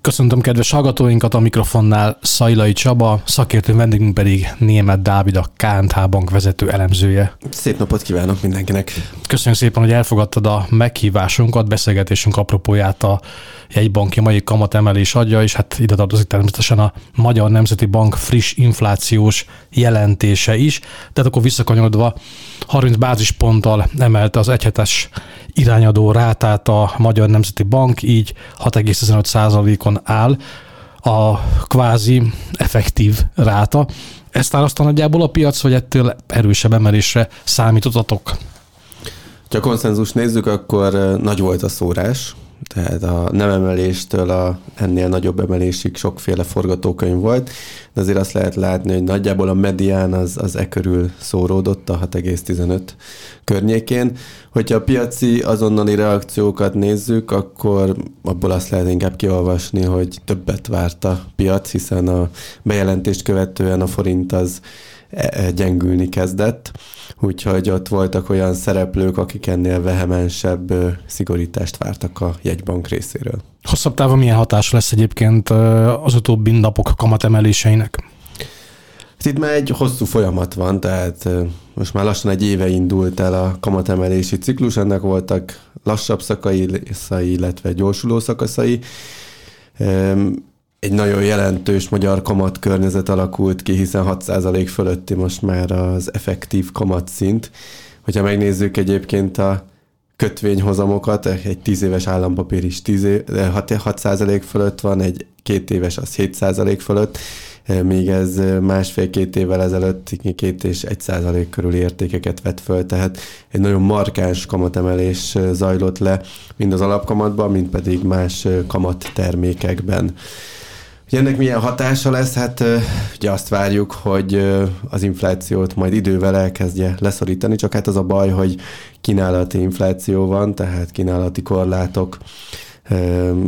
Köszöntöm kedves hallgatóinkat a mikrofonnál Szajlai Csaba, szakértő vendégünk pedig Német Dávid, a KNH bank vezető elemzője. Szép napot kívánok mindenkinek! Köszönjük szépen, hogy elfogadtad a meghívásunkat, beszélgetésünk apropóját a jegybanki mai kamatemelés adja, és hát ide tartozik természetesen a Magyar Nemzeti Bank friss inflációs jelentése is. Tehát akkor visszakanyarodva 30 bázisponttal emelte az egyhetes irányadó rátát a Magyar Nemzeti Bank, így 6,15%-on áll a kvázi effektív ráta. Ezt áraszta nagyjából a piac, vagy ettől erősebb emelésre számítottatok? Ha konszenzus nézzük, akkor nagy volt a szórás, tehát a nem emeléstől a ennél nagyobb emelésig sokféle forgatókönyv volt, de azért azt lehet látni, hogy nagyjából a medián az, az e körül szóródott a 6,15 környékén. Hogyha a piaci azonnali reakciókat nézzük, akkor abból azt lehet inkább kiolvasni, hogy többet várt a piac, hiszen a bejelentést követően a forint az e, e, gyengülni kezdett úgyhogy ott voltak olyan szereplők, akik ennél vehemensebb szigorítást vártak a jegybank részéről. Hosszabb távon milyen hatás lesz egyébként az utóbbi napok kamatemeléseinek? Itt már egy hosszú folyamat van, tehát most már lassan egy éve indult el a kamatemelési ciklus, ennek voltak lassabb szakaszai, illetve gyorsuló szakaszai egy nagyon jelentős magyar kamat környezet alakult ki, hiszen 6% fölötti most már az effektív kamatszint. Hogyha megnézzük egyébként a kötvényhozamokat, egy 10 éves állampapír is 10 év, 6% fölött van, egy két éves az 7% fölött, még ez másfél-két évvel ezelőtt két és egy százalék körül értékeket vett föl, tehát egy nagyon markáns kamatemelés zajlott le, mind az alapkamatban, mind pedig más kamattermékekben. Hogy ennek milyen hatása lesz? Hát ugye azt várjuk, hogy az inflációt majd idővel elkezdje leszorítani, csak hát az a baj, hogy kínálati infláció van, tehát kínálati korlátok,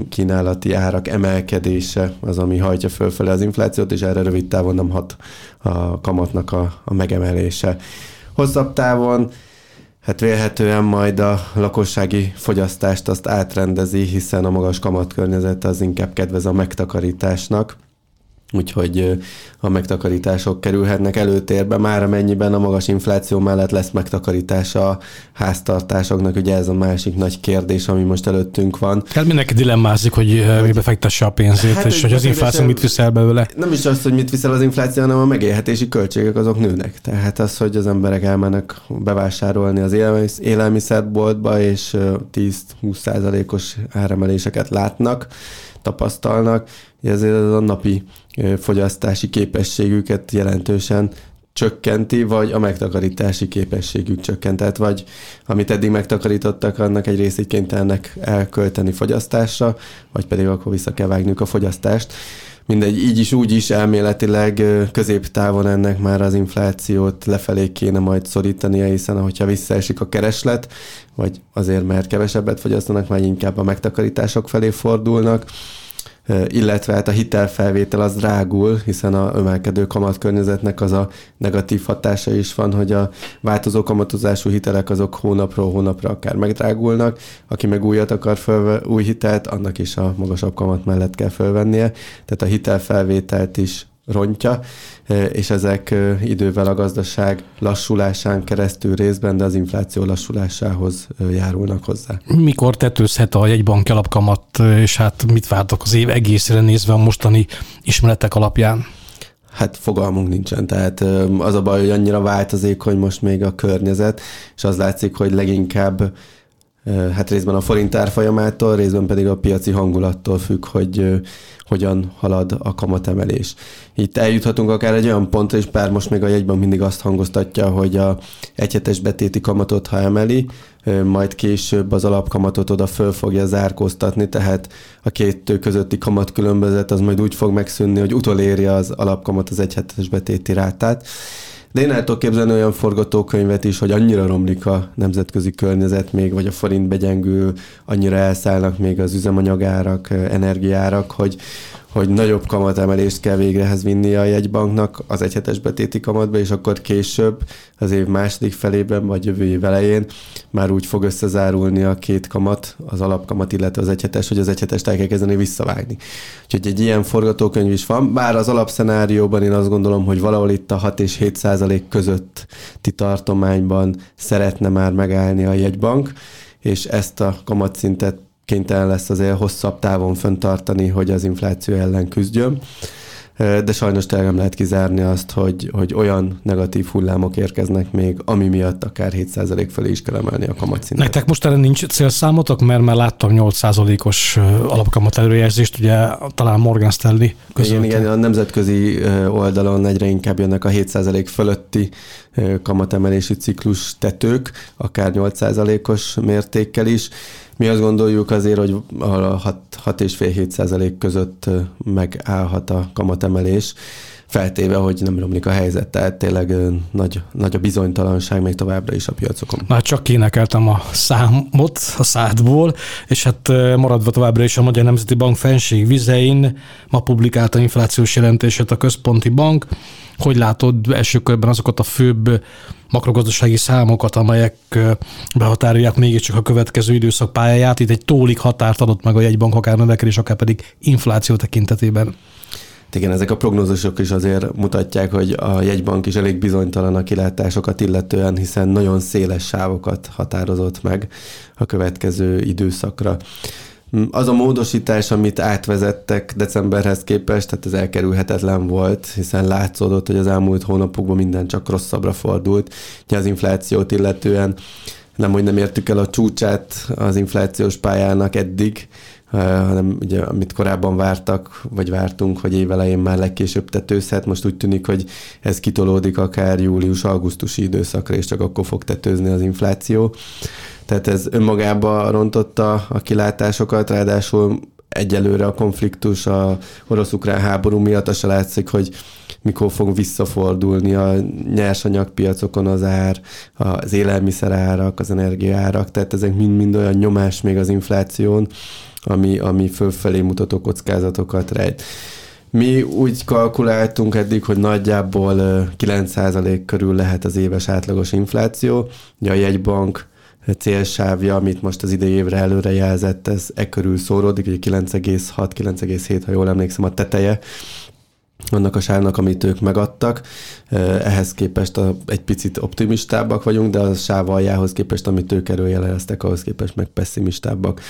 kínálati árak emelkedése az, ami hajtja fölfele az inflációt, és erre rövid távon nem hat a kamatnak a, a megemelése. Hosszabb távon hát vélhetően majd a lakossági fogyasztást azt átrendezi, hiszen a magas kamatkörnyezet az inkább kedvez a megtakarításnak, úgyhogy a megtakarítások kerülhetnek előtérbe, már amennyiben a magas infláció mellett lesz megtakarítása a háztartásoknak, ugye ez a másik nagy kérdés, ami most előttünk van. Hát mindenki dilemmázik, hogy, hogy mibe fektesse a pénzét, hát és hogy az infláció mit viszel belőle. Nem is az, hogy mit viszel az infláció, hanem a megélhetési költségek azok nőnek. Tehát az, hogy az emberek elmennek bevásárolni az élelmiszerboltba, és 10-20 százalékos áremeléseket látnak, tapasztalnak, ezért ez a napi fogyasztási képességüket jelentősen csökkenti, vagy a megtakarítási képességük csökkentett, vagy amit eddig megtakarítottak, annak egy részét kénytelenek elkölteni fogyasztásra, vagy pedig akkor vissza kell vágniuk a fogyasztást. Mindegy, így is, úgy is elméletileg középtávon ennek már az inflációt lefelé kéne majd szorítania, hiszen ahogyha visszaesik a kereslet, vagy azért mert kevesebbet fogyasztanak, már inkább a megtakarítások felé fordulnak, illetve hát a hitelfelvétel az drágul, hiszen a emelkedő kamatkörnyezetnek az a negatív hatása is van, hogy a változó kamatozású hitelek azok hónapról hónapra akár megdrágulnak, aki meg újat akar fölve, új hitelt, annak is a magasabb kamat mellett kell fölvennie, tehát a hitelfelvételt is rontja, és ezek idővel a gazdaság lassulásán keresztül részben, de az infláció lassulásához járulnak hozzá. Mikor tetőzhet a jegybanki alapkamat, és hát mit vártok az év egészre nézve a mostani ismeretek alapján? Hát fogalmunk nincsen, tehát az a baj, hogy annyira változik, hogy most még a környezet, és az látszik, hogy leginkább hát részben a forint árfolyamától, részben pedig a piaci hangulattól függ, hogy hogyan halad a kamatemelés. Itt eljuthatunk akár egy olyan pontra, és bár most még a jegyben mindig azt hangoztatja, hogy a egyhetes betéti kamatot, ha emeli, majd később az alapkamatot oda föl fogja zárkóztatni, tehát a két közötti kamatkülönbözet az majd úgy fog megszűnni, hogy utolérje az alapkamat az egyhetes betéti rátát. De én el tudok képzelni olyan forgatókönyvet is, hogy annyira romlik a nemzetközi környezet még, vagy a forint begyengül, annyira elszállnak még az üzemanyagárak, energiárak, hogy, hogy nagyobb kamatemelést kell végrehez vinni a jegybanknak az egyhetes betéti kamatba, és akkor később, az év második felében, vagy jövő év elején már úgy fog összezárulni a két kamat, az alapkamat, illetve az egyhetes, hogy az egyhetest el kell kezdeni visszavágni. Úgyhogy egy ilyen forgatókönyv is van, bár az alapszenárióban én azt gondolom, hogy valahol itt a 6 és 7 százalék közötti tartományban szeretne már megállni a jegybank, és ezt a kamatszintet kénytelen lesz azért hosszabb távon föntartani, hogy az infláció ellen küzdjön. De sajnos tényleg nem lehet kizárni azt, hogy, hogy olyan negatív hullámok érkeznek még, ami miatt akár 7% felé is kell emelni a kamatszintet. Nektek most erre nincs célszámotok, mert már láttam 8%-os alapkamat előjelzést, ugye talán Morgan Stanley között. Igen, igen, a nemzetközi oldalon egyre inkább jönnek a 7% fölötti kamatemelési ciklus tetők, akár 8%-os mértékkel is. Mi azt gondoljuk azért, hogy a 6,5-7 százalék között megállhat a kamatemelés, feltéve, hogy nem romlik a helyzet, tehát tényleg nagy, nagy a bizonytalanság még továbbra is a piacokon. Na, csak kénekeltem a számot a szádból, és hát maradva továbbra is a Magyar Nemzeti Bank fenség vizein ma publikálta inflációs jelentését a központi bank, hogy látod első körben azokat a főbb makrogazdasági számokat, amelyek behatárolják mégiscsak a következő időszak pályáját? Itt egy tólik határt adott meg a jegybank, akár növekedés, akár pedig infláció tekintetében. Igen, ezek a prognózusok is azért mutatják, hogy a jegybank is elég bizonytalan a kilátásokat illetően, hiszen nagyon széles sávokat határozott meg a következő időszakra. Az a módosítás, amit átvezettek decemberhez képest, tehát ez elkerülhetetlen volt, hiszen látszódott, hogy az elmúlt hónapokban minden csak rosszabbra fordult. Az inflációt illetően nem, hogy nem értük el a csúcsát az inflációs pályának eddig, hanem ugye amit korábban vártak, vagy vártunk, hogy évelején már legkésőbb tetőzhet, most úgy tűnik, hogy ez kitolódik akár július-augusztusi időszakra, és csak akkor fog tetőzni az infláció. Tehát ez önmagába rontotta a kilátásokat, ráadásul egyelőre a konfliktus a orosz-ukrán háború miatt az se látszik, hogy mikor fog visszafordulni a nyersanyagpiacokon az ár, az élelmiszerárak, az energiaárak, tehát ezek mind-mind olyan nyomás még az infláción, ami, ami fölfelé mutató kockázatokat rejt. Mi úgy kalkuláltunk eddig, hogy nagyjából 9% körül lehet az éves átlagos infláció. Ugye a jegybank célsávja, amit most az idei évre előre jelzett, ez e körül szóródik, ugye 9,6-9,7, ha jól emlékszem, a teteje annak a sávnak, amit ők megadtak. Ehhez képest a, egy picit optimistábbak vagyunk, de a sáv aljához képest, amit ők előjeleztek, ahhoz képest meg pessimistábbak.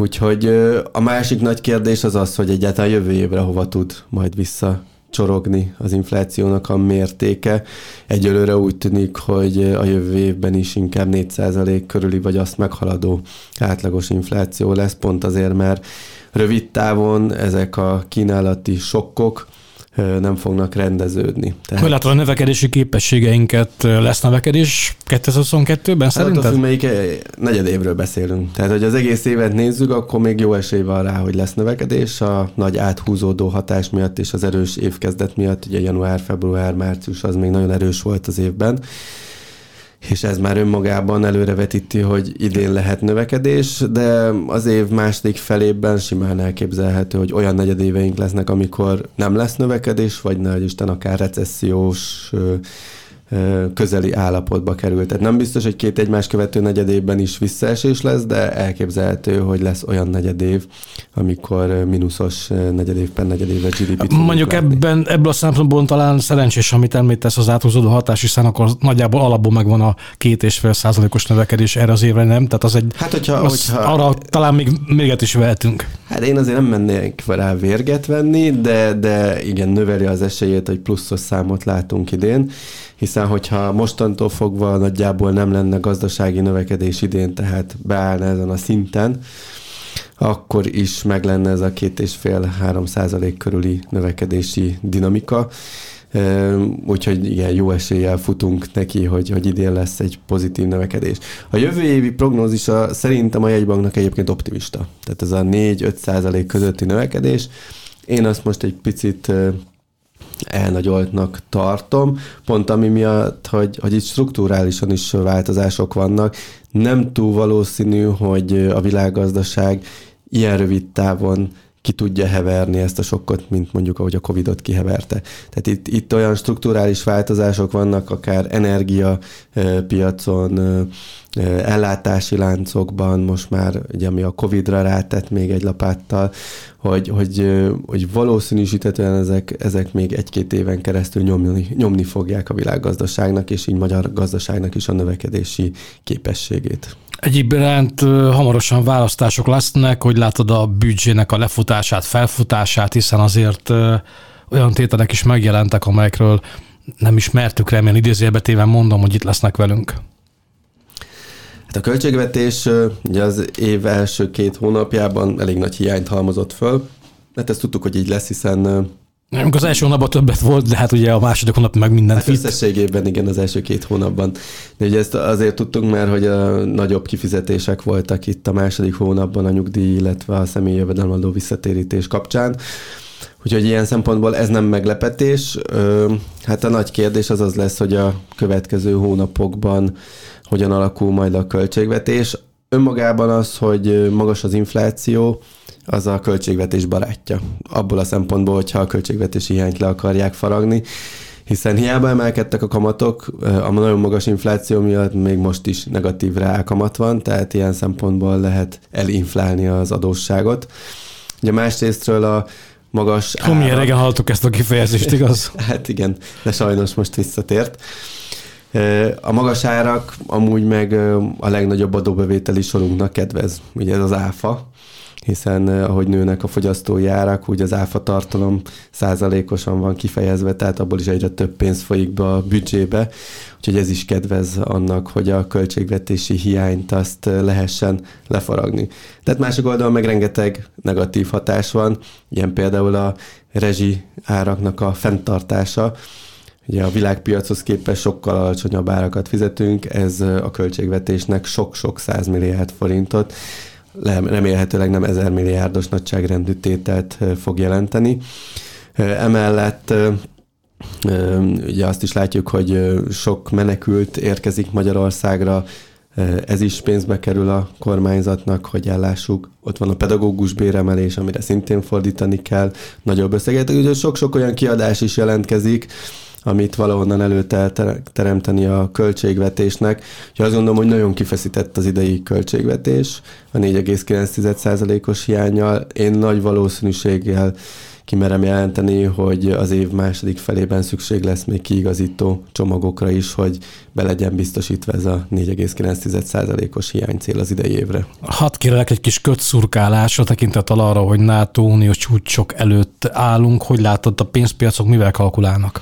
Úgyhogy a másik nagy kérdés az az, hogy egyáltalán jövő évre hova tud majd vissza csorogni az inflációnak a mértéke. Egyelőre úgy tűnik, hogy a jövő évben is inkább 4% körüli, vagy azt meghaladó átlagos infláció lesz, pont azért, mert rövid távon ezek a kínálati sokkok nem fognak rendeződni. Tehát... A növekedési képességeinket, lesz növekedés 2022-ben szerinted? Hát melyik negyedévről beszélünk. Tehát, hogy az egész évet nézzük, akkor még jó esély van rá, hogy lesz növekedés. A nagy áthúzódó hatás miatt és az erős évkezdet miatt, ugye január, február, március az még nagyon erős volt az évben és ez már önmagában előrevetíti, hogy idén lehet növekedés, de az év második felében simán elképzelhető, hogy olyan negyedéveink lesznek, amikor nem lesz növekedés, vagy nagy Isten akár recessziós közeli állapotba került. Tehát nem biztos, hogy két egymás követő negyedévben is visszaesés lesz, de elképzelhető, hogy lesz olyan negyedév, amikor mínuszos negyedévben negyedévre GDP-t Mondjuk ebben, ebből a szempontból talán szerencsés, amit említesz az áthúzódó hatás, hiszen akkor nagyjából alapból megvan a két és fél százalékos növekedés erre az évre, nem? Tehát az egy, hát, hogyha, az hogyha, arra talán még méget is vehetünk. Hát én azért nem mennék rá vérget venni, de, de igen, növeli az esélyét, hogy pluszos számot látunk idén hiszen hogyha mostantól fogva nagyjából nem lenne gazdasági növekedés idén, tehát beállna ezen a szinten, akkor is meg lenne ez a két és fél-három százalék körüli növekedési dinamika. Úgyhogy igen, jó eséllyel futunk neki, hogy, hogy idén lesz egy pozitív növekedés. A jövő évi prognózisa szerintem a jegybanknak egyébként optimista. Tehát ez a 4-5 százalék közötti növekedés. Én azt most egy picit elnagyoltnak tartom, pont ami miatt, hogy, hogy itt strukturálisan is változások vannak. Nem túl valószínű, hogy a világgazdaság ilyen rövid távon ki tudja heverni ezt a sokkot, mint mondjuk ahogy a Covid-ot kiheverte. Tehát itt, itt olyan strukturális változások vannak, akár energia piacon, ellátási láncokban, most már ugye, ami a Covid-ra rátett még egy lapáttal, hogy, hogy, hogy valószínűsítetően ezek, ezek még egy-két éven keresztül nyomni, nyomni fogják a világgazdaságnak, és így magyar gazdaságnak is a növekedési képességét. Egyéb iránt hamarosan választások lesznek, hogy látod a büdzsének a lefutását, felfutását, hiszen azért olyan tételek is megjelentek, amelyekről nem ismertük remélem, idézőjelbetéven mondom, hogy itt lesznek velünk. Hát a költségvetés ugye az év első két hónapjában elég nagy hiányt halmozott föl. Hát ezt tudtuk, hogy így lesz, hiszen nem, az első hónapban többet volt, de hát ugye a második hónap meg minden hát fit. Összességében igen, az első két hónapban. De ugye ezt azért tudtunk már, hogy a nagyobb kifizetések voltak itt a második hónapban a nyugdíj, illetve a személyi jövedelemadó visszatérítés kapcsán. Úgyhogy ilyen szempontból ez nem meglepetés. Hát a nagy kérdés az az lesz, hogy a következő hónapokban hogyan alakul majd a költségvetés. Önmagában az, hogy magas az infláció, az a költségvetés barátja. Abból a szempontból, hogyha a költségvetési hiányt le akarják faragni, hiszen hiába emelkedtek a kamatok, a nagyon magas infláció miatt még most is negatív reálkamat van, tehát ilyen szempontból lehet elinflálni az adósságot. Ugye másrésztről a magas Hú, milyen régen hallottuk ezt a kifejezést, igaz? hát igen, de sajnos most visszatért. A magas árak amúgy meg a legnagyobb adóbevételi sorunknak kedvez, ugye ez az áfa, hiszen ahogy nőnek a fogyasztói árak, úgy az áfa tartalom százalékosan van kifejezve, tehát abból is egyre több pénz folyik be a büdzsébe, úgyhogy ez is kedvez annak, hogy a költségvetési hiányt azt lehessen lefaragni. Tehát másik oldalon meg rengeteg negatív hatás van, ilyen például a rezsi áraknak a fenntartása, Ugye a világpiachoz képest sokkal alacsonyabb árakat fizetünk, ez a költségvetésnek sok-sok százmilliárd forintot, remélhetőleg nem ezer milliárdos nagyságrendű tételt fog jelenteni. Emellett ugye azt is látjuk, hogy sok menekült érkezik Magyarországra, ez is pénzbe kerül a kormányzatnak, hogy ellássuk. Ott van a pedagógus béremelés, amire szintén fordítani kell nagyobb összeget. Ugye sok-sok olyan kiadás is jelentkezik, amit valahonnan előteremteni a költségvetésnek. Úgyhogy azt gondolom, hogy nagyon kifeszített az idei költségvetés a 4,9%-os hiányjal. Én nagy valószínűséggel kimerem jelenteni, hogy az év második felében szükség lesz még kiigazító csomagokra is, hogy be legyen biztosítva ez a 4,9%-os hiánycél az idei évre. Hadd kérlek egy kis kötszurkálásra tekintettel arra, hogy NATO uniós csúcsok előtt állunk. Hogy látod, a pénzpiacok mivel kalkulálnak?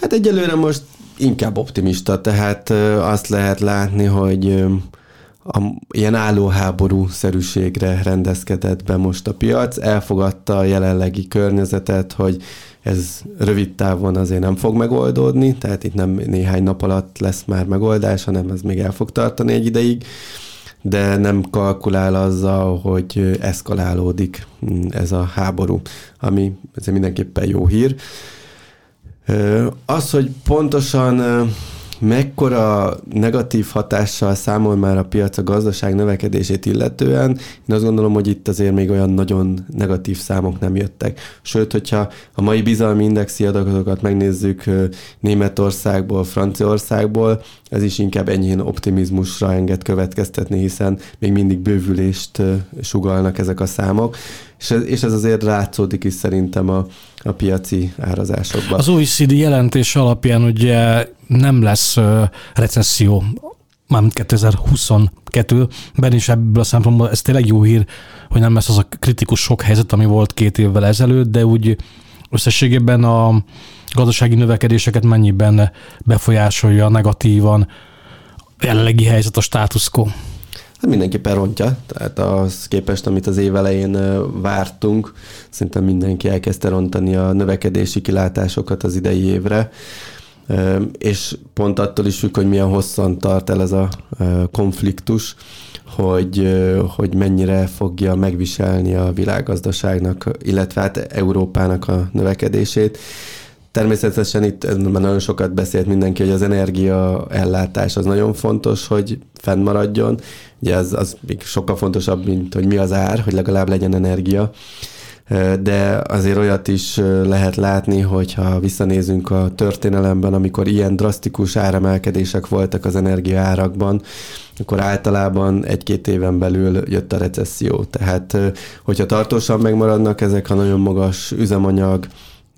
Hát egyelőre most inkább optimista, tehát azt lehet látni, hogy a, ilyen állóháború szerűségre rendezkedett be most a piac, elfogadta a jelenlegi környezetet, hogy ez rövid távon azért nem fog megoldódni, tehát itt nem néhány nap alatt lesz már megoldás, hanem ez még el fog tartani egy ideig, de nem kalkulál azzal, hogy eszkalálódik mm, ez a háború, ami ezért mindenképpen jó hír. Az, hogy pontosan mekkora negatív hatással számol már a piac a gazdaság növekedését illetően, én azt gondolom, hogy itt azért még olyan nagyon negatív számok nem jöttek. Sőt, hogyha a mai bizalmi indexi adatokat megnézzük Németországból, Franciaországból, ez is inkább enyhén optimizmusra enged következtetni, hiszen még mindig bővülést sugalnak ezek a számok, és ez, és ez azért látszódik is szerintem a, a piaci árazásokban. Az OECD jelentés alapján ugye nem lesz recesszió, mármint 2022-ben is ebből a szempontból ez tényleg jó hír, hogy nem lesz az a kritikus sok helyzet, ami volt két évvel ezelőtt, de úgy összességében a gazdasági növekedéseket mennyiben befolyásolja negatívan a jelenlegi helyzet a status quo? Hát mindenképpen rontja, tehát az képest, amit az év elején vártunk, szerintem mindenki elkezdte rontani a növekedési kilátásokat az idei évre, és pont attól is függ, hogy milyen hosszan tart el ez a konfliktus, hogy, hogy mennyire fogja megviselni a világgazdaságnak, illetve hát Európának a növekedését természetesen itt már nagyon sokat beszélt mindenki, hogy az energia ellátás az nagyon fontos, hogy fennmaradjon. Ugye az, az még sokkal fontosabb, mint hogy mi az ár, hogy legalább legyen energia de azért olyat is lehet látni, hogyha visszanézünk a történelemben, amikor ilyen drasztikus áremelkedések voltak az energiaárakban, akkor általában egy-két éven belül jött a recesszió. Tehát, hogyha tartósan megmaradnak ezek a nagyon magas üzemanyag,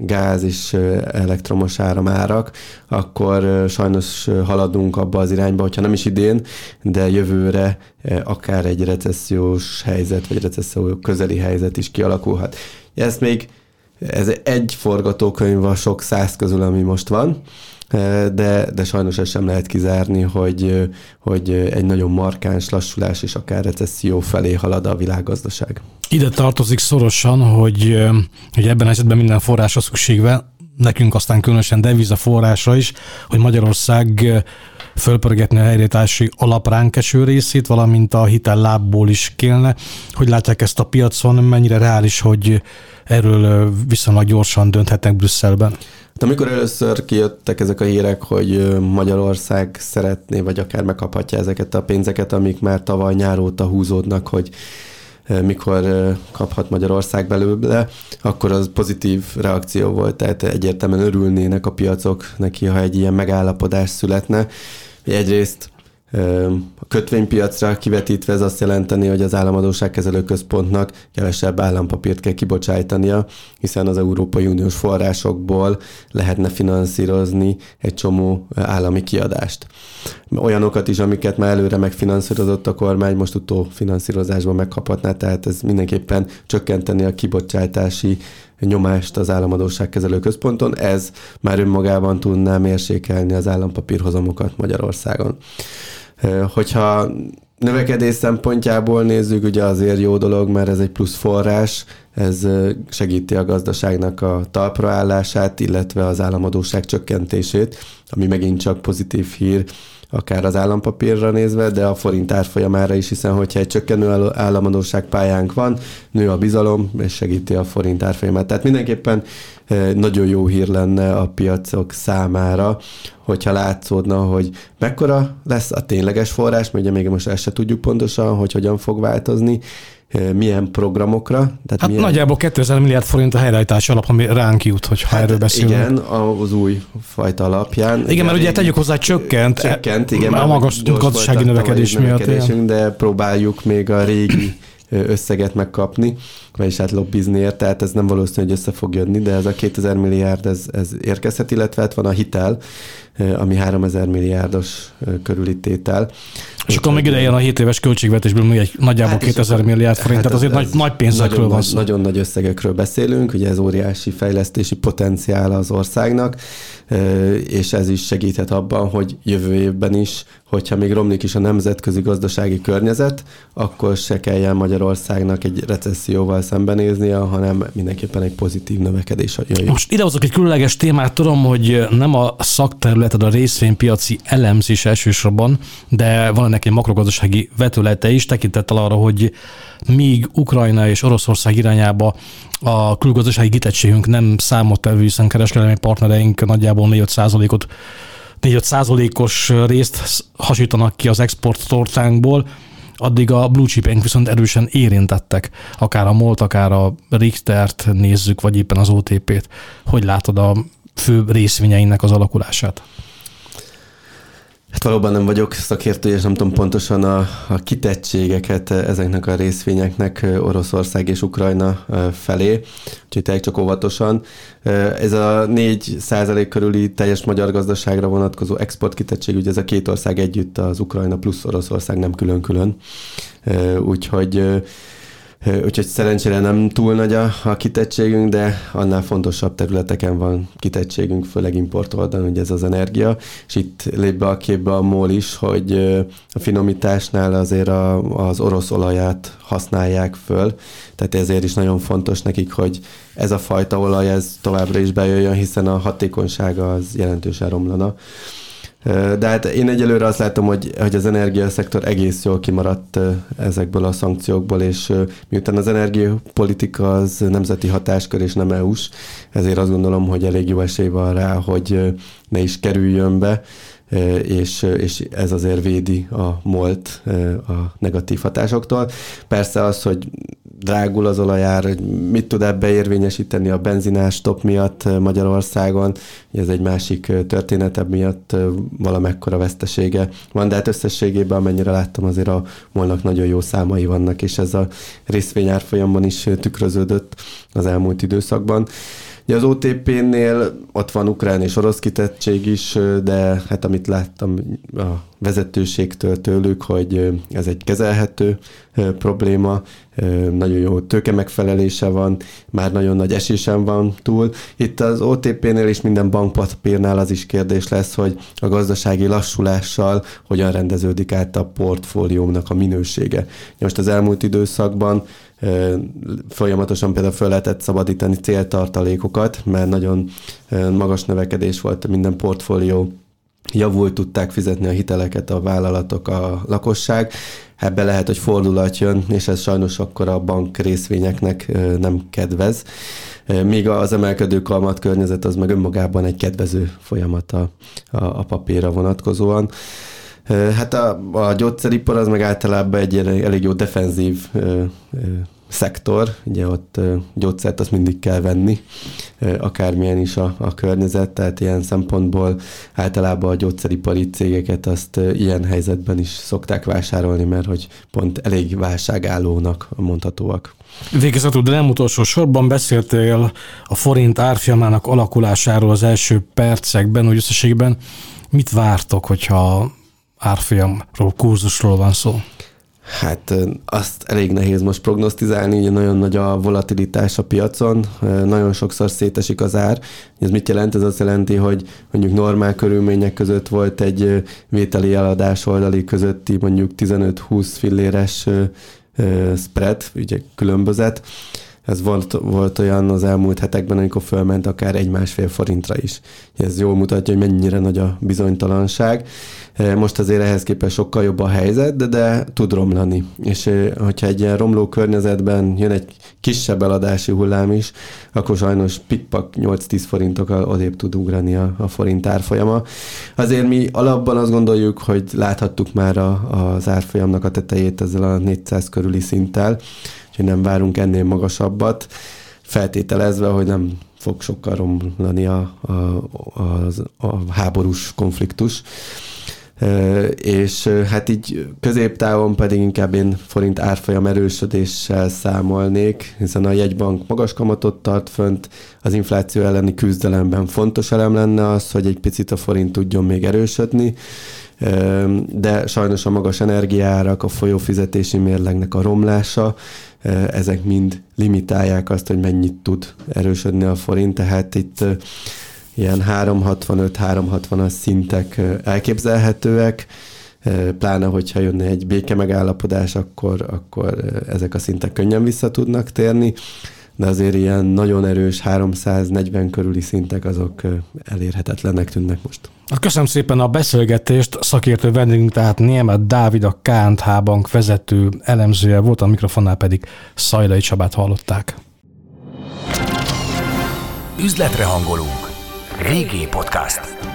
gáz és elektromos áramárak, akkor sajnos haladunk abba az irányba, hogyha nem is idén, de jövőre akár egy recessziós helyzet, vagy recesszió közeli helyzet is kialakulhat. Ez még ez egy forgatókönyv a sok száz közül, ami most van, de, de sajnos ezt sem lehet kizárni, hogy, hogy egy nagyon markáns lassulás és akár recesszió felé halad a világgazdaság. Ide tartozik szorosan, hogy, hogy ebben a esetben minden forrásra szükség van, nekünk aztán különösen deviza forrása is, hogy Magyarország fölpörgetni a helyreállítási alapránk eső részét, valamint a hitel lábból is kélne. Hogy látják ezt a piacon, mennyire reális, hogy erről viszonylag gyorsan dönthetnek Brüsszelben? Hát amikor először kijöttek ezek a hírek, hogy Magyarország szeretné, vagy akár megkaphatja ezeket a pénzeket, amik már tavaly nyár óta húzódnak, hogy mikor kaphat Magyarország belőle, akkor az pozitív reakció volt, tehát egyértelműen örülnének a piacok neki, ha egy ilyen megállapodás születne. Egyrészt a kötvénypiacra kivetítve ez azt jelenteni, hogy az államadóságkezelő központnak kevesebb állampapírt kell kibocsájtania, hiszen az Európai Uniós forrásokból lehetne finanszírozni egy csomó állami kiadást. Olyanokat is, amiket már előre megfinanszírozott a kormány, most utófinanszírozásban megkaphatná, tehát ez mindenképpen csökkenteni a kibocsátási nyomást az államadóságkezelő központon, ez már önmagában tudná mérsékelni az állampapírhozamokat Magyarországon. Hogyha növekedés szempontjából nézzük, ugye azért jó dolog, mert ez egy plusz forrás, ez segíti a gazdaságnak a talpraállását, illetve az államadóság csökkentését, ami megint csak pozitív hír akár az állampapírra nézve, de a forint árfolyamára is, hiszen hogyha egy csökkenő államadóság pályánk van, nő a bizalom, és segíti a forint árfolyamát. Tehát mindenképpen eh, nagyon jó hír lenne a piacok számára, hogyha látszódna, hogy mekkora lesz a tényleges forrás, mert ugye még most ezt se tudjuk pontosan, hogy hogyan fog változni, milyen programokra. Tehát hát milyen... nagyjából 2000 milliárd forint a helyreállítás alap, ami ránk jut, hogy hát erről beszélünk. Igen, az új fajta alapján. Igen, igen mert ugye tegyük hozzá, csökkent, csökkent igen, a magas gazdasági növekedés miatt. De próbáljuk még a régi összeget megkapni, vagyis hát lobbizni ért, tehát ez nem valószínű, hogy össze fog jönni, de ez a 2000 milliárd, ez, ez érkezhet, illetve hát van a hitel, ami 3000 milliárdos körüli tétel. És akkor még ide jön a 7 éves költségvetésből még egy nagyjából hát 2000 akkor, milliárd forint, hát tehát azért nagy, nagy pénzekről nagyon, van szó. Nagyon nagy összegekről beszélünk, ugye ez óriási fejlesztési potenciál az országnak, és ez is segíthet abban, hogy jövő évben is, hogyha még romlik is a nemzetközi gazdasági környezet, akkor se kelljen Magyarországnak egy recesszióval szembenéznie, hanem mindenképpen egy pozitív növekedés jöjjön. Most idehozok egy különleges témát, tudom, hogy nem a szakterületed a részvénypiaci elemzés elsősorban, de van ennek egy makrogazdasági vetülete is, tekintettel arra, hogy míg Ukrajna és Oroszország irányába a külgazdasági kitettségünk nem számottevő, hiszen kereskedelmi partnereink nagyjából 4 százalékot 4 százalékos részt hasítanak ki az export tortánkból, addig a blue chipek viszont erősen érintettek, akár a MOLT, akár a Richtert nézzük, vagy éppen az OTP-t. Hogy látod a fő részvényeinek az alakulását? Hát valóban nem vagyok szakértő, és nem tudom pontosan a, a kitettségeket ezeknek a részvényeknek Oroszország és Ukrajna felé, úgyhogy tényleg csak óvatosan. Ez a 4 százalék körüli teljes magyar gazdaságra vonatkozó export kitettség, ugye ez a két ország együtt, az Ukrajna plusz Oroszország nem külön-külön. Úgyhogy Úgyhogy szerencsére nem túl nagy a, a kitettségünk, de annál fontosabb területeken van kitettségünk, főleg import oldalon, ugye ez az energia, és itt lép be a képbe a MOL is, hogy a finomításnál azért a, az orosz olaját használják föl, tehát ezért is nagyon fontos nekik, hogy ez a fajta olaj ez továbbra is bejöjjön, hiszen a hatékonysága az jelentősen romlana. De hát én egyelőre azt látom, hogy, hogy az energiaszektor egész jól kimaradt ezekből a szankciókból, és miután az energiapolitika az nemzeti hatáskör és nem EU-s, ezért azt gondolom, hogy elég jó esély van rá, hogy ne is kerüljön be, és, és ez azért védi a molt a negatív hatásoktól. Persze az, hogy drágul az olajár, hogy mit tud ebbe érvényesíteni a benzinás top miatt Magyarországon, ez egy másik történetebb miatt valamekkora vesztesége van, de hát összességében, amennyire láttam, azért a molnak nagyon jó számai vannak, és ez a részvényárfolyamban is tükröződött az elmúlt időszakban. Ugye az OTP-nél ott van ukrán és orosz kitettség is, de hát amit láttam a vezetőségtől tőlük, hogy ez egy kezelhető probléma, nagyon jó tőke megfelelése van, már nagyon nagy esésen van túl. Itt az OTP-nél és minden bankpapírnál az is kérdés lesz, hogy a gazdasági lassulással hogyan rendeződik át a portfóliómnak a minősége. Most az elmúlt időszakban folyamatosan például föl lehetett szabadítani céltartalékokat, mert nagyon magas növekedés volt minden portfólió javult, tudták fizetni a hiteleket a vállalatok, a lakosság. Ebbe lehet, hogy fordulat jön, és ez sajnos akkor a bank részvényeknek nem kedvez. Míg az emelkedő kalmat környezet az meg önmagában egy kedvező folyamat a, a, a papírra vonatkozóan. Hát a, a gyógyszeripar az meg általában egy elég jó defenzív szektor, ugye ott gyógyszert azt mindig kell venni, akármilyen is a, a környezet, tehát ilyen szempontból általában a gyógyszeripari cégeket azt ilyen helyzetben is szokták vásárolni, mert hogy pont elég válságállónak mondhatóak. Végezetül, de nem utolsó sorban beszéltél a forint árfolyamának alakulásáról az első percekben, hogy összességben mit vártok, hogyha árfolyamról, kurzusról van szó? Hát azt elég nehéz most prognosztizálni, ugye nagyon nagy a volatilitás a piacon, nagyon sokszor szétesik az ár. Ez mit jelent? Ez azt jelenti, hogy mondjuk normál körülmények között volt egy vételi eladás oldali közötti mondjuk 15-20 filléres spread, ugye különbözet. Ez volt, volt olyan az elmúlt hetekben, amikor fölment akár egy-másfél forintra is. Ez jól mutatja, hogy mennyire nagy a bizonytalanság. Most azért ehhez képest sokkal jobb a helyzet, de, de tud romlani. És hogyha egy ilyen romló környezetben jön egy kisebb eladási hullám is, akkor sajnos pikpak 8-10 forintokkal odébb tud ugrani a, a forint árfolyama. Azért mi alapban azt gondoljuk, hogy láthattuk már a, az árfolyamnak a tetejét ezzel a 400 körüli szinttel, úgyhogy nem várunk ennél magasabbat, feltételezve, hogy nem fog sokkal romlani a, a, a, a háborús konfliktus és hát így középtávon pedig inkább én forint árfolyam erősödéssel számolnék, hiszen a jegybank magas kamatot tart fönt, az infláció elleni küzdelemben fontos elem lenne az, hogy egy picit a forint tudjon még erősödni, de sajnos a magas energiárak, a folyófizetési mérlegnek a romlása, ezek mind limitálják azt, hogy mennyit tud erősödni a forint, tehát itt ilyen 365-360-as szintek elképzelhetőek, pláne hogyha jönne egy béke megállapodás, akkor, akkor ezek a szintek könnyen vissza tudnak térni, de azért ilyen nagyon erős 340 körüli szintek azok elérhetetlenek tűnnek most. Köszönöm szépen a beszélgetést. Szakértő vendégünk tehát Német Dávid, a KNH Bank vezető elemzője volt, a mikrofonnál pedig Szajlai Csabát hallották. Üzletre hangolunk. Régi Podcast.